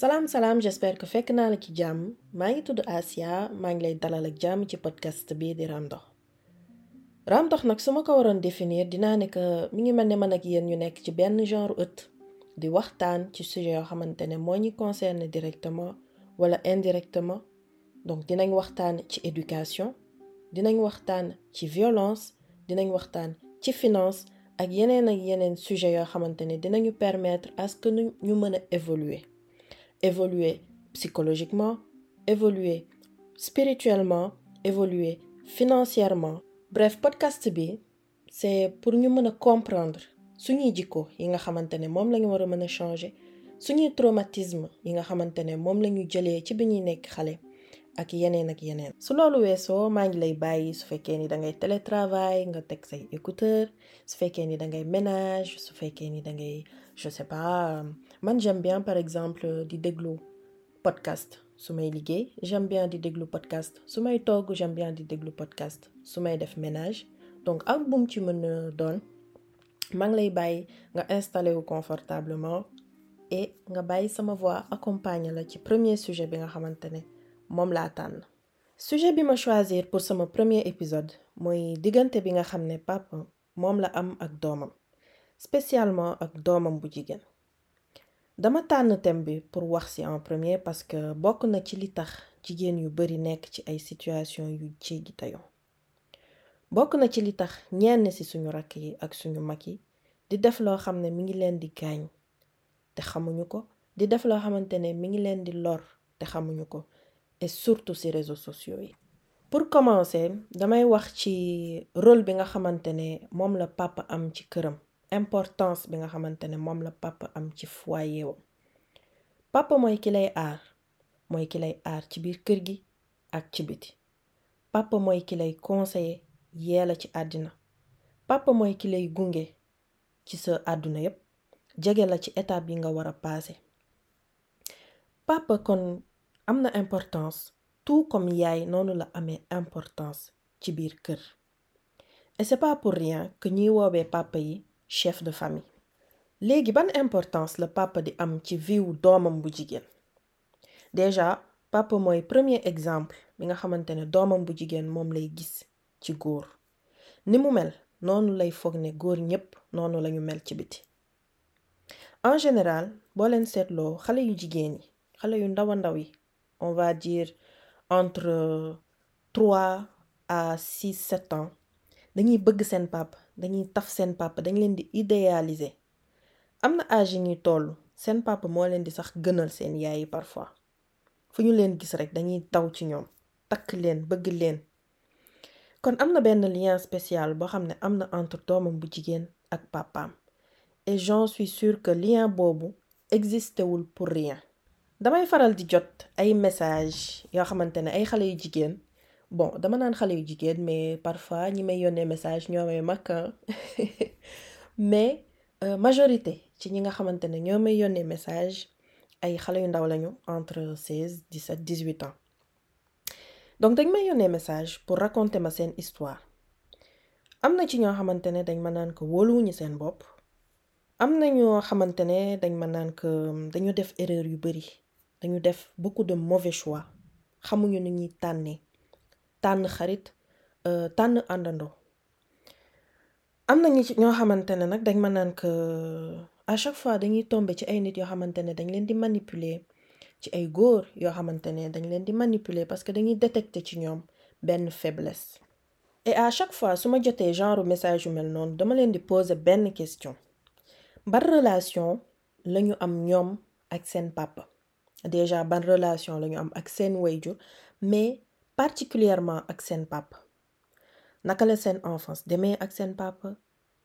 salaam salaam j'espère que fekk naa la ci jàmm. Maa ngi tudd Asia maa ngi lay podcast bii di Raam Dox Raam Dox ko définir que mi ngi man ak ñu nekk ci benn genre di waxtaan ci sujet directement wala indirectement. Donc dinañ waxtaan ci éducation dinañ waxtaan ci violence dinañ waxtaan ci finance ak yeneen ak yeneen sujet yoo dinañu permettre à ce que ñu évoluer psychologiquement évoluer spirituellement évoluer financièrement. Bref podcast bi c'est pour ñu mën comprendre suñuy jikko yi nga xamante ne moom lañu war a mën changer suñuy traumatisme yi nga xamante ne moom lañu jëlee ci bi ñuy nekk xale ak yeneen ak yeneen. Su loolu weesoo maa ngi lay bàyyi su fekkee ni dangay télétravail nga teg say écouteur su fekkee ni dangay ménage su fekkee ni dangay je sais pas man j'aime bien par exemple di déglu podcast su may j'aime bien di déglu podcast su may togg. J'aime bien di déglu podcast su def ménage. Donc ak bum ci mën a doon maa nga installé wu confortablement et nga bàyyi sama voix accompagne la ci premier sujet bi nga xamante ne moom laa tànn. Sujet bi ma choisir pour sama premier épisode mooy diggante bi nga xam ne papa moom la am ak spécialement ak doomam bu jigéen. Dama tànn bi pour wax en premier parce que bokk na ci li tax jigéen yu bari situation yu jéggi tayoo bokk na ci li tax ñenn ci suñu rakk yi ak suñu mag yi di def loo xam ne mi ngi leen di gaañ te xamuñu ko lor et surtout ci réseaux sociaux pour commencer damay wax ci rôle bi nga xamante ne papa importance bi nga xamante la papa am ci foyer papa mooy ki lay aar mooy ki lay aar ak ci papa mooy ki lay conseiller yee la ci papa mooy ki lay gunge ci sa àdduna yépp jege la ci étape yi a papa kon am na importance tout comme yaay noonu la amee importance ci biir et c'est pas pour rien que ñuy woowee papa chef de famille. Léegi ban importance la papa di am ci vie wu doomam bu jigéen? Déjà papa mooy premier exemple bi nga xamante ne doomam bu jigéen moom lay gis ci góor. Ni mu mel noonu lay foog ne góor ñépp lañu mel ci biti. En général boo leen seetloo xale yu jigéen yi xale yu ndaw ndaw yi on va dire entre trois à six sept ans dañuy bëgg seen papa dañuy taf seen papa dañ leen di idéaliser. Am na âge yi ñuy toll seen papa moo leen di sax gënal seen parfois. Fu ñu leen gis rek dañuy taw ci ñoom takk leen bëgg leen. Kon am na benn lien spécial boo xam ne am na entre doomam bu jigéen ak et j'en suis sûre que lien boobu existé wul pour rien. Damay faral di jot ay message yoo xamante ne ay xale bon dama naan xale yu jigéen mais parfois ñi may message mag mais majorité ci ñi nga message ay entre seize dix-sept dix-huit ans. Donc dañ may yónnee message pour raconter ma seen histoire. Am ci ñoo xamante dañ ma ko def beaucoup de mauvais choix. Xamuñu ni tànn xarit tànn àndandoo. Am na ñi ci ñoo xamante ne nag dañ ma naan que à chaque fois dañuy tomber ci ay nit yoo xamante ne dañ leen di manipuler ci ay góor yoo xamante ne dañ leen di manipuler parce que dañuy détecter ci ñoom benn faiblesse. Et à chaque fois su ma jotee genre message yu mel noonu dama leen di poser benn question. Ban relation lañu am ñoom ak seen papa? Déjà ban relation lañu am ak seen wayjur? Mais particulièrement ak seen papa. Naka la seen enfance demee ak seen papa?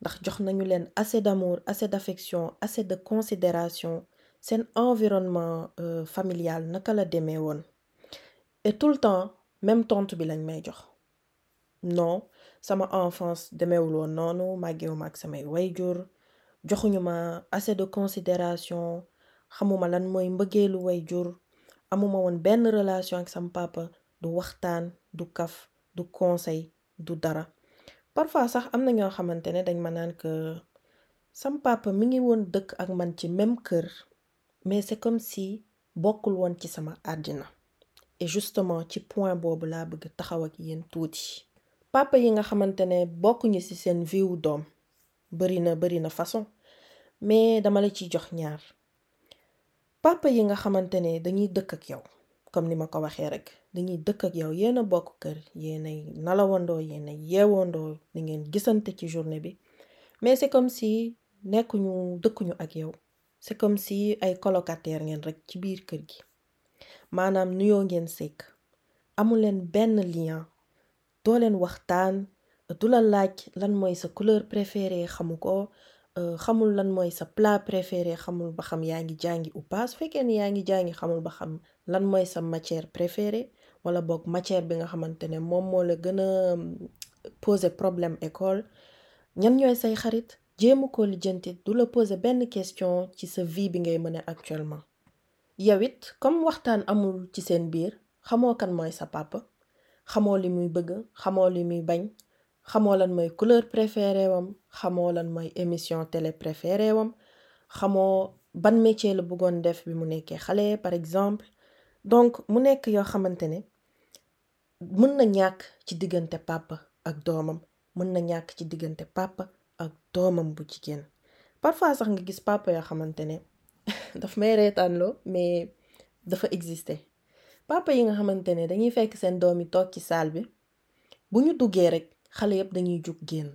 Ndax jox nañu leen assez d'amour assez d'affection assez de considération. Seen environnement familial naka la demee woon? Et tout le temps même tontu bi lañ may jox. Non sama enfance demeewul woon noonu màggewuma ak samay wayjur joxuñu ma assez de considération xamuma lan mooy mbëggeelu wayjur amuma woon benn relation ak sama papa du waxtaan du kaf du conseil du dara. Parfois sax am na ñoo xamante ne dañ ma naan que sam papa mi ngi woon dëkk ak man ci même kër mais c'est comme si bokkul woon ci sama àddina. Et justement ci point boobu laa bëgg taxaw ak yéen tuuti. Papa yi nga xamante ne bokkuñu ci seen vie wu doom bari na bari na façon mais dama la ciy jox ñaar. Papa yi nga xamante ne dañuy dëkk ak yow comme ni ma ko waxee rek dañuy dëkk ak yow yéen a bokk kër yéenay nalawandoo yéen a yeewandoo di ngeen gisante ci journée bi. Mais c'est comme si nekkuñu dëkkuñu ak yow. C'est comme si ay colocataire ngeen rek ci biir kër gi. Maanaam nuyoo ngeen sekk. Amu leen benn lien. Doo leen waxtaan. Du la laaj lan mooy sa couleur préférée xamu ko. Xamul lan mooy sa plat préféré xamul ba xam yaa ngi jàngi ou pas. Su fekkee ni yaa ngi jàngi xamul ba xam lan mooy sa matière préférée. Wala boog matière bi nga xamante ne a poser problème école ñan say xarit? Ko du la poser question ci sa vie actuellement. Comme waxtaan amul ci seen biir xamoo kan mooy papa xamoo li muy bëgg xamoo li muy bañ xamoo lan mooy couleur préféré wam xamoo lan émission télé préféré wam xamoo ban métier la bëggoon def bi mu nekkee xale par exemple. Donc mu nekk yoo xamante ne mën na ñàkk ci diggante papa ak doomam mën na ñàkk ci diggante papa ak doomam bu jigéen. Parfois sax nga gis papa yoo xamante ne daf may reetaanloo mais dafa exister papa yi nga xamante ne dañuy fekk seen doom yi toog ci saal bi bu ñu rek xale yëpp dañuy jug génn.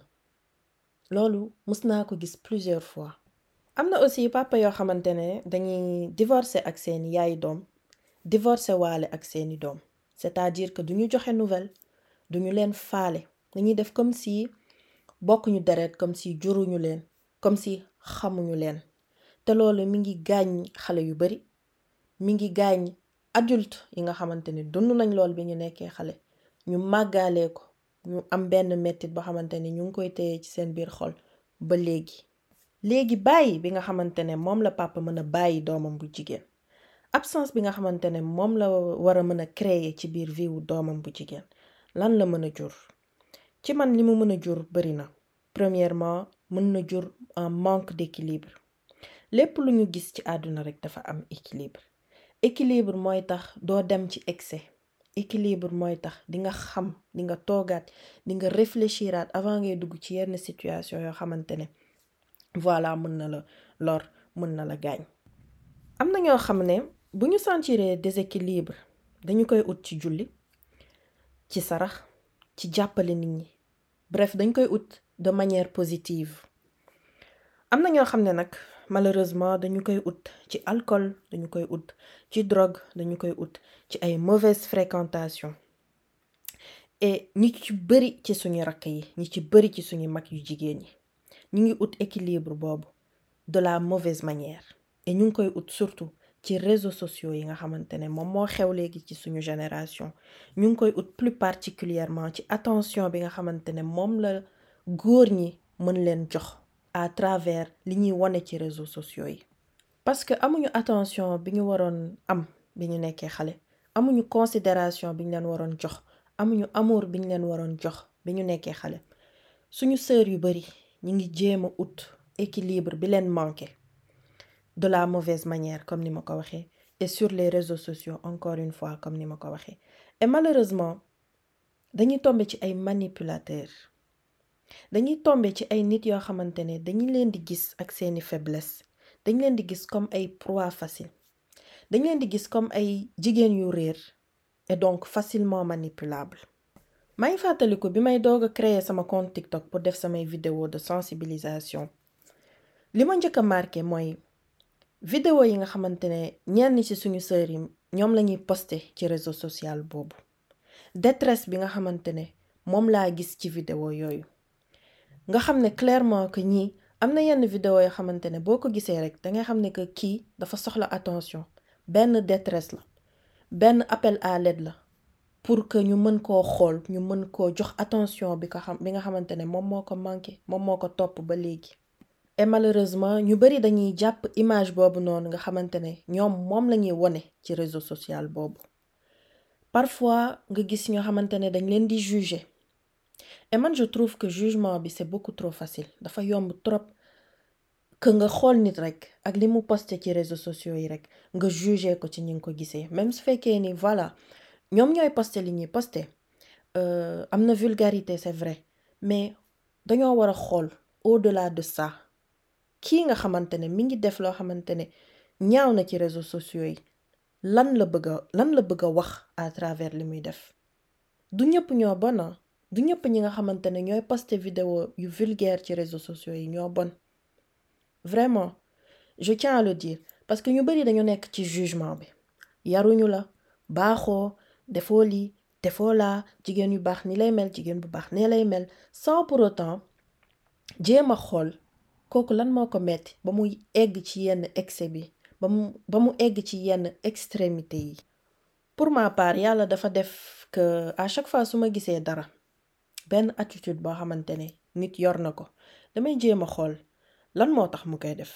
Loolu mës naa ko gis plusieurs fois. Am na aussi papa yoo xamante ne dañuy divorcer ak seeni yaay doom divorcer waale ak seeni doom. C'est-à-dire que duñu joxe nouvelle duñu leen faale. Dañuy def comme si bokkuñu deret comme si juruñu leen comme si xamuñu leen. Te loolu mi ngi gaañ xale yu bari mi ngi gaañ adulte yi nga xamante ni dund nañ lool bi ñu nekkee xale. Ñu màggaalee ko ñu am benn mettit boo xamante ni ñu ngi koy téye ci seen biir xol ba léegi. Léegi bàyyi bi nga xamante ne moom la papa mën a bàyyi doomam bu jigéen. Absence bi nga xamante ne moom la war a mën a créer ci biir vie wu doomam bu jigéen lan la mën a jur? Ci man li mu mën a jur bëri na. Premièrement mën na jur un manque d'équilibre. Lépp lu ñu gis ci àdduna rek dafa am équilibre. Équilibre mooy tax doo dem ci excès. Équilibre mooy tax di nga xam di nga toogaat di nga réfléchiraat avant ngay dugg ci yenn situation yoo xamante ne voilà mën na la lor mën na la gaañ. Am na ñoo xam ne bu ñu sentiree déséquilibre dañu koy ut ci julli ci sarax ci jàppale nit ñi. Bref dañ koy ut de manière positive. Am na ñoo xam ne nag malheureusement dañu koy ut ci alcool dañu koy ut ci drogue dañu koy ut ci ay mauvaise fréquentation et ñi ci bari ci suñu rakk yi ñi ci bari ci suñu mag yu jigéen yi ñu ngi ut équilibre boobu de la mauvaise manière. Et ñu ngi koy ut surtout ci réseaux sociaux yi nga xamante ne moom moo xew génération. Plus particulièrement ci attention bi nga la à travers li réseaux sociaux parce que amuñu attention bi ñu waroon am bi ñu nekkee considération bi ñu leen waroon jox. Amuñu amour bi ñu leen waroon jox bi ñu nekkee xale. Suñu sœur yu bari équilibre de la mauvaise manière comme ni ma et sur les réseaux sociaux encore une fois comme ni ma et malheureusement dañuy tomber ci ay manipulateurs. Dañuy tomber ci ay nit yoo faiblesse. Dañ leen di comme ay proie facile. Dañ leen di comme et donc facilement manipulable. Maa ngi bi may doog créer sama compte TikTok pour def samay vidéo de sensibilisation. Li ma njëkk vidéo yi nga xamante ne ñenn ci suñu sœur yi ñoom la ñuy ci réseau social boobu. Détresse bi nga xamante ne moom gis ci vidéo yooyu. Nga xam ne clairement que ñii am na yenn vidéo yoo xamante ne boo ko gisee rek dangay xam ne que kii dafa soxla attention. Benn détresse la. Benn appel à l'aide la pour que ñu mën koo xool ñu mën koo jox attention bi ko xam bi nga xamante ne moom moo ko manqué moom moo ko topp ba léegi et malheureusement ñu bari dañuy jàpp image boobu noonu nga xamante ne ñoom moom la ci réseau parfois nga gis ñoo juger. Et man je trouve que jugement bi c'est beaucoup trop facile. Dafa yomb trop que nga xool nit rek ak li mu posté ci réseaux sociaux yi rek nga jugé ko ci ko même su fekkee ni voilà ñoom ñooy posté li ñuy posté na vulgarité c'est vrai. Mais dañoo war a xool au-delà de ça kii nga xamante ne mi ngi def loo xamante ne ñaaw na ci réseaux sociaux yi lan la bëgg lan la bëgg a wax à travers li muy def? Du ñëpp ñoo bon du ñëpp ñi nga xamante ne ñooy vidéo yu vulgaire ci réseaux sociaux yi ñoo vraiment je tiens à le dire parce que ñu bari dañu nekk ci jugement bi. Yaruñu la baaxoo defoo lii defoo laa jigéen yu baax ni lay mel jigéen bu baax nee lay mel sans pour autant jéem a xool kooku lan moo ko metti ba muy egg ci yenn excès bi ba mu ba mu egg ci yenn extrémité yi pour ma part yàlla dafa def que à chaque fois su ma gisee dara benn attitude boo xamante ne nit yor na ko damay jéem a xool lan moo tax mu koy def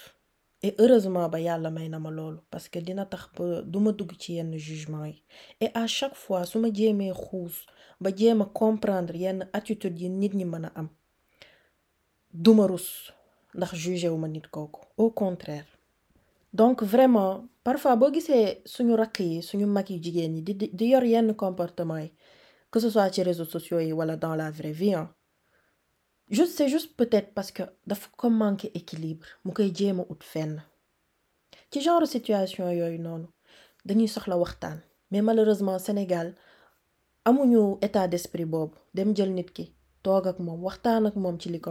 et heureusement ba yàlla may na ma loolu parce que dina tax ba du ma dugg ci yenn jugement yi et à chaque fois su ma jéemee xuus ba jéem a comprendre yenn attitude yi nit ñi mën a am duma rus ndax jugé wu ma nit au contraire. Donc vraiment parfois boo gisee suñu rakk yi suñu mag yu jigéen yi di di yor yenn comportement que ce soit ci réseaux sociaux yi wala dans la vraie vie juste c'est juste peut-être parce que dafa ko manqué équilibre mu koy jéem a ut fenn. Ci genre situation yooyu noonu dañuy soxla waxtaan. Mais malheureusement Sénégal amuñu état d'esprit boobu dem jël nit ki toog ak moom waxtaan ak moom ci li ko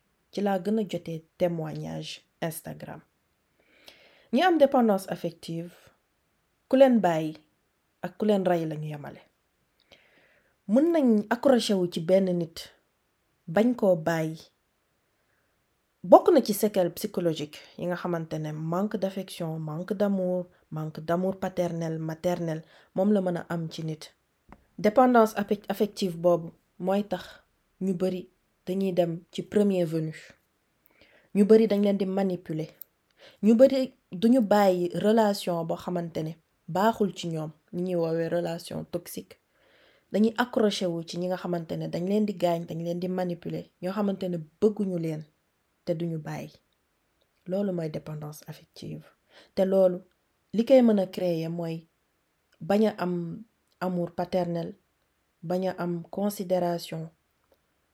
ci laa gën jotee témoignage Instagram. Ñi am dépendance affective ku leen bàyyi ak ku leen rey lañu yemale. Mën nañ accroché wu ci benn nit bañ koo bàyyi. Bokk na ci séquelles psychologiques yi nga xamante ne manque d'affection manque d'amour manque d'amour paternel maternel moom la mën a am ci nit. Dépendance affective boobu mooy tax ñu bari dañuy dem ci premier venu. Ñu dañ leen di manipuler. Ñu bari duñu bàyyi relation baaxul ci ñoom. Ni relation toxique. Dañuy accroché wu ci ñi nga xamante dañ leen di gaañ dañ leen di manipuler. Ñoo bëgguñu dépendance affective. Te loolu li koy mën amour paternel considération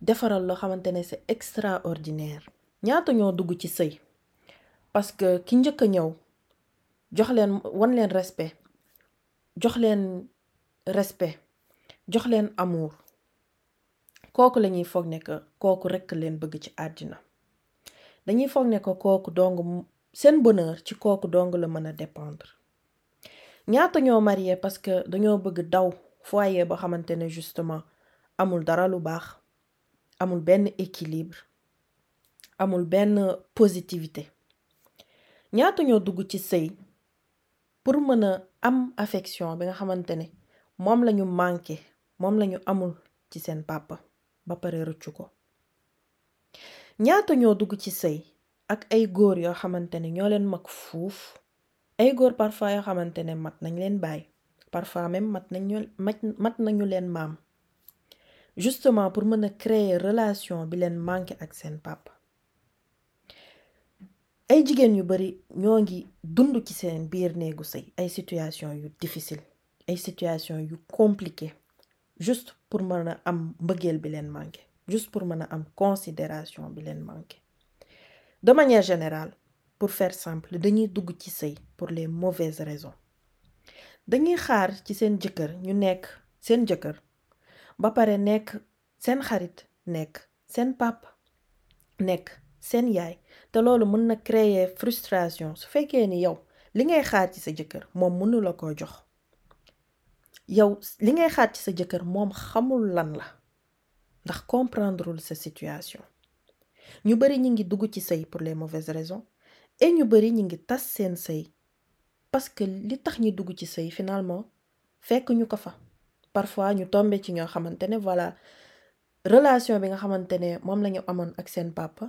defaral loo xamante ne c'est extraordinaire. Ñaata ñoo dugg ci sëy? Parce que ki njëkk a ñëw jox leen wan leen respect jox leen respect jox leen amour. Kooku lañuy foog ne que kooku rekk leen bëgg ci àddina. Dañuy foog ne que kooku dong seen bonheur ci kooku dong la mën a dépendre. Ñaata ñoo marié parce que dañoo bëgg daw foyer ba xamante ne justement amul dara lu baax amul benn équilibre amul benn positivité. Ñaata ñoo dugg ci sëy pour mën a am affection bi nga xamante ne moom lañu manqué moom lañu amul ci seen papa ba pare rëccu ko. Ñaata ñoo dugg ci sëy ak ay góor yoo xamante ne ñoo leen mag fuuf? Ay góor parfois yoo xamante ne mat nañ leen bàyyi parfois même mat nañu mat nañu leen maam. Justement pour mën a créer relation bi leen manqué ak seen papa ay jigéen yu bari ñoo ngi dund ci seen biir néegu sëy. Ay situation yu difficile ay situation yu compliqué juste pour mën a am mbëggeel bi leen manqué juste pour mën a am considération bi leen manqué. De manière générale pour faire simple dañuy dugg ci sëy pour les mauvaises raisons. Dañuy xaar ci seen jëkkër ñu nekk seen jëkkër ba pare nekk seen xarit nekk seen papa nekk seen yaay. Te loolu mën na créer frustration. Su fekkee ni yow li ngay xaar ci sa jëkkër moom mënu la koo jox. Yow li ngay xaar ci sa jëkkër moom xamul lan la. Ndax sa situation. Ñu bari ñi ngi dugg ci sëy pour les mauvaises raisons et ñu bari ñi ngi tas seen sëy parce que li tax ñu dugg ci sëy finalement fekk ñu ko fa parfois ñu tombe ci voilà relation bi nga xamante ne moom la ak papa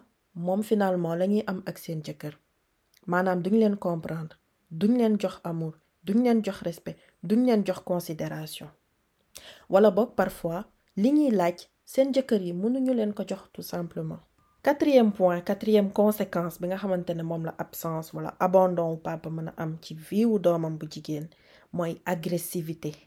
moom finalement la am ak seen jëkkër. Maanaam duñ leen comprendre duñ leen jox amour duñ leen jox respect duñ leen jox considération. Wala boog parfois li ñuy laaj seen yi mënuñu leen tout simplement. Quatrième point quatrième conséquence bi nga xamante la absence wala abandon papa mën am ci vie wu doomam bu agressivité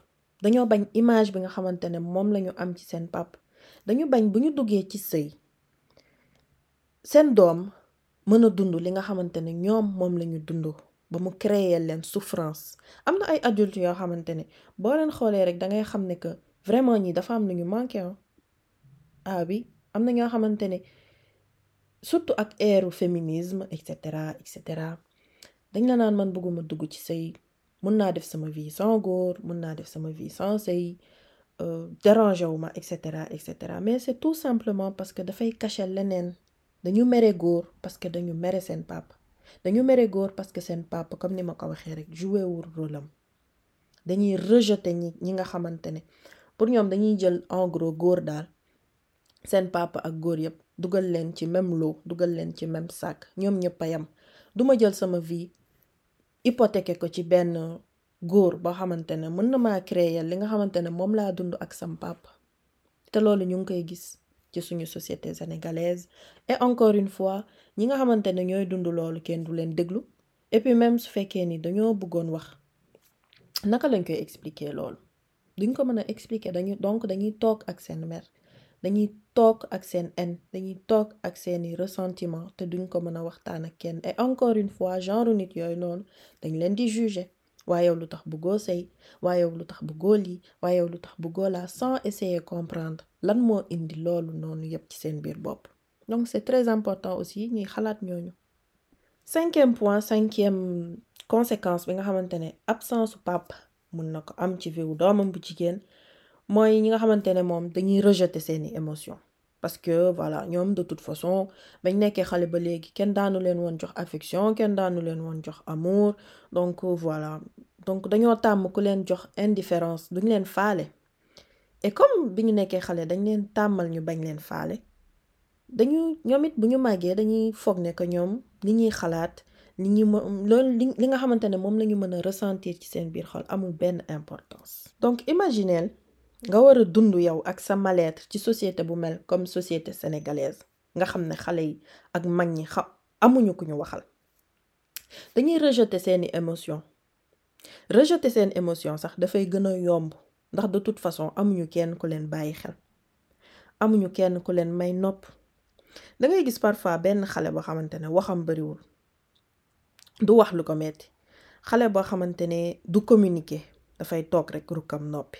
dañoo bañ image bi nga xamante ne moom lañu am ci seen papa dañu bañ bu ñu duggee ci sëy seen doom mën a dund li nga xamante ne ñoom moom lañu dund ba mu créer leen souffrance. am na ay adultes yoo xamante ne boo leen xoolee rek dangay xam ne que vraiment ñi dafa am lu ñu manqué ah bi am na ñoo xamante ne surtout ak eeru féminisme et cetera et cetera. dañ la naan man bëgguma dugg ci sëy mun naa def sama vie sans góor mun naa def sama vie sans sëy dérangé wu ma et cetera et cetera. Mais c'est tout simplement parce que dafay cacher leneen. Dañu mere góor parce que dañu mere seen papa dañu mere góor parce que seen papa comme ni ma ko waxee rek joué wul rôle am. Dañuy rejeter ñi ñi nga xamante ne. Pour ñoom dañuy jël en gros góor daal. Seen papa ak góor yëpp dugal leen ci même lot dugal leen ci même sac. Ñoom ñëpp a yam. Duma jël sama vie hypothéquer ko ci benn góor boo xamante ne mën na maa créer li nga xamante ne moom laa dund ak sam suñu société sénégalaise. Et encore une fois ñi nga xamante ne ñooy dund loolu kenn du déglu. Et puis même su fekkee ni dañoo bëggoon wax naka lañ koy expliquer loolu? Duñ ko mën a expliquer dañu donc dañuy toog ak dañuy toog ak seen haine dañuy toog ak seeni ressentiment te duñ ko mën a waxtaan ak kenn. Et encore une fois genre nit yooyu noonu dañ leen di juger. Waaye yow lu tax bëggoo sëy? Waaye yow lu tax lii? Yow lu tax laa sans essayer comprendre lan moo indi loolu noonu yépp ci seen biir bopp. Donc c'est très important aussi ñuy xalaat ñooñu. Cinquième point cinquième conséquence bi nga xamante ne absence su papa mun na ko am ci mooy ñi nga xamante ne dañuy rejeter seeni émotion. Parce que voilà de toute façon bañ ba daanu leen woon jox affection kenn daanu leen woon jox amour. Donc voilà. Donc dañoo tàmm ku leen indifférence duñ leen et comme ñu dañ leen ñu bañ leen dañu it bu ñu dañuy foog que ñoom li ñuy xalaat loolu li nga ñu ressentir ci seen biir xol amul importance. Donc imagineel nga war a dund yow ak sa mal-être ci société bu mel comme société sénégalaise nga xam ne xale yi ak mag ñi xam amuñu ku ñu waxal. Dañuy rejeter seeni émotion rejeter seen émotion sax dafay gën a yomb ndax de toute façon amuñu kenn ku leen bàyyi xel. Amuñu kenn ku leen may nopp. Dangay gis parfois benn xale boo xamante ne waxam bariwul du wax lu ko metti. Xale boo xamante ne du communiquer dafay toog rukkam noppi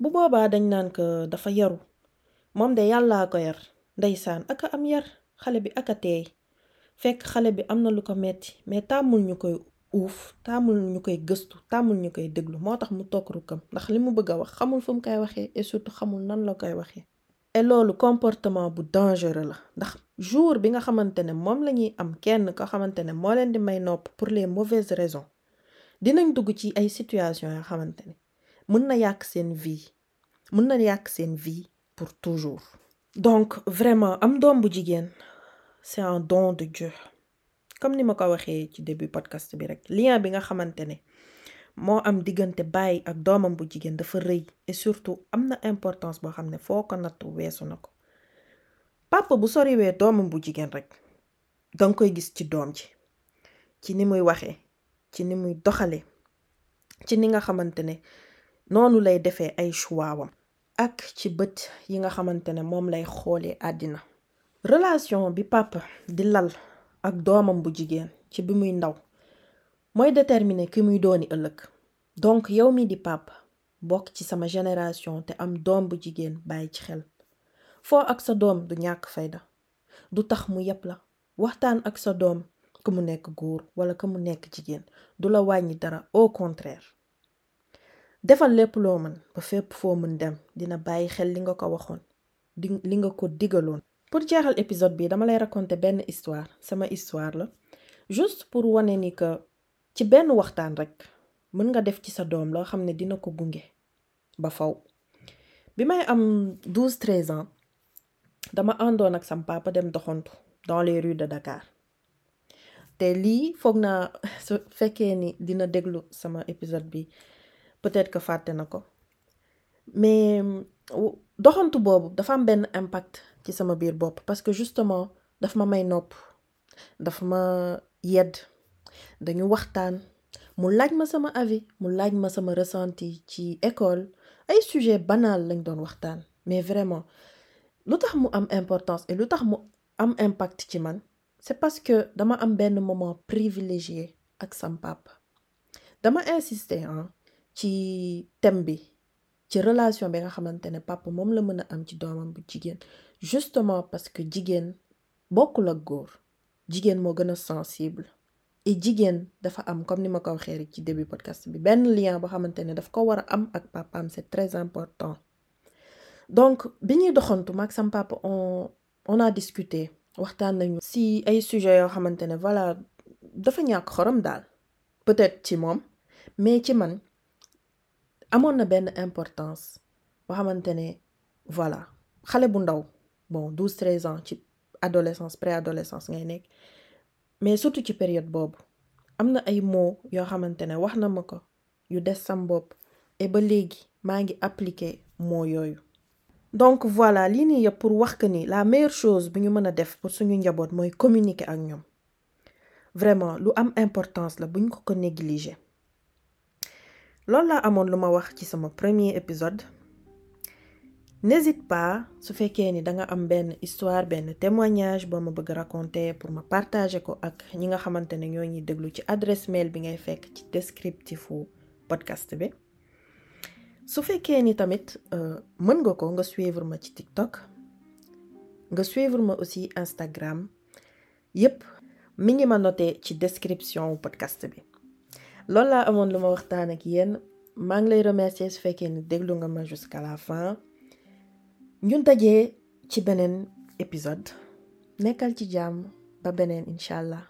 bu boobaa dañ naan ko dafa yaru. Moom de yàllaa ko yar. Ndeysaan aka am yar. Xale bi aka teey. Fekk xale bi am na lu ko metti. Mais tàmmul ñu koy uuf tàmmul ñu koy gëstu tàmmul ñu koy déglu. Moo tax mu toog rukkam. Ndax li mu bëgg a wax xamul fu mu koy waxee et surtout xamul nan la koy waxee. Et loolu comportement bu dangereux la. Ndax jour bi nga xamante ne moom la ñuy am kenn ko xamante ne moo leen di may nopp pour les mauvaises raisons dinañ dugg ci ay situations yoo xamante ne mën na yàq seen vie. Mën na yàq seen vie pour toujours. Donc vraiment am doom bu jigéen c'est un don de Dieu. Comme ni ma ko waxee ci début podcast bi rek lien bi nga xamante ne moo am diggante baay ak doomam bu jigéen dafa rëy et surtout am na importance boo xam ne foo ko natt weesu na ko. Papa bu soriwee doomam bu jigéen rek danga koy gis ci doom ji ci ni muy waxee ci ni muy doxale ci ni nga xamante ne noonu lay defee ay choix-wam ak ci bët yi nga xamante ne moom lay xoolee àddina relation bi papa di lal ak doomam bu jigéen ci bi muy ndaw mooy déterminer ki muy dooni ëllëg donc yow mi di papa bokk ci sama génération te am doom bu jigéen bàyyi ci xel foo ak sa doom du ñàkk fayda du tax mu yëpp la waxtaan ak sa doom ku mu nekk góor wala ku mu nekk jigéen du la wàññi dara au contraire defal lépp loo mën ba fépp foo mën dem dina bàyyi xel li nga ko waxoon li nga ko digaloon. Pour jeexal épisode bi dama lay raconter benn histoire. Sama histoire la. Juste pour wane ni que ci benn waxtaan rek mën nga def ci sa doom loo xam ne dina ko gunge ba faw. Bi may am 12 13 ans dama àndoon ak sam papa dem doxantu dans les rues de Dakar. Te lii foog naa su fekkee ni dina déglu sama épisode bi peut-être que fàtte na mais doxantu boobu dafa am impact ci sama parce que justement daf ma may nopp daf ma dañu waxtaan mu laaj ma sama avis mu laaj école. Ay sujet banal lañ doon waxtaan mais vraiment mu am importance et mu am impact ci man c'est parce que dama am benn moment privilégié ak sam dama insister ah ci thème bi ci relation bi nga papa moom la mën justement parce que jigéen bokkul ak góor jigéen sensible et jigéen dafa am comme ni ma ko waxee podcast bi lien am c'est très important. Donc bi ñuy doxantu on a discuté waxtaan nañu si ay sujets yoo xamante ne voilà dafa ñàkk xorom peut-être ci mais ci amoon na benn importance boo xamante voilà xale bon 12 13 ans adolescence préadolescence mais surtout ci période boobu am na ay mots yoo donc voilà lii pour wax que la meilleure chose bu ñu mën def pour communiquer vraiment lu am importance la négliger loolu laa amoon lu ma wax ci sama premier épisode. N'hésite pas su fekkee ni danga am benn histoire benn témoignage boo ma bëgg raconter pour ma partager ko ak ñi nga xamante ne ñoo ñuy déglu ci adresse mail bi ngay fekk ci descriptifu podcast bi. Su fekkee ni tamit mën nga ko nga suivre ma ci TikTok nga suivre ma aussi Instagram yépp mi ngi ma noté ci description podcast bi loolu laa amoon lu ma waxtaan ak yéen. Maa ngi lay remercier su fekkee ni déglu jusqu'à la fin. Ñun dajee ci beneen épisode. Nekkal ci jàmm ba beneen incha allah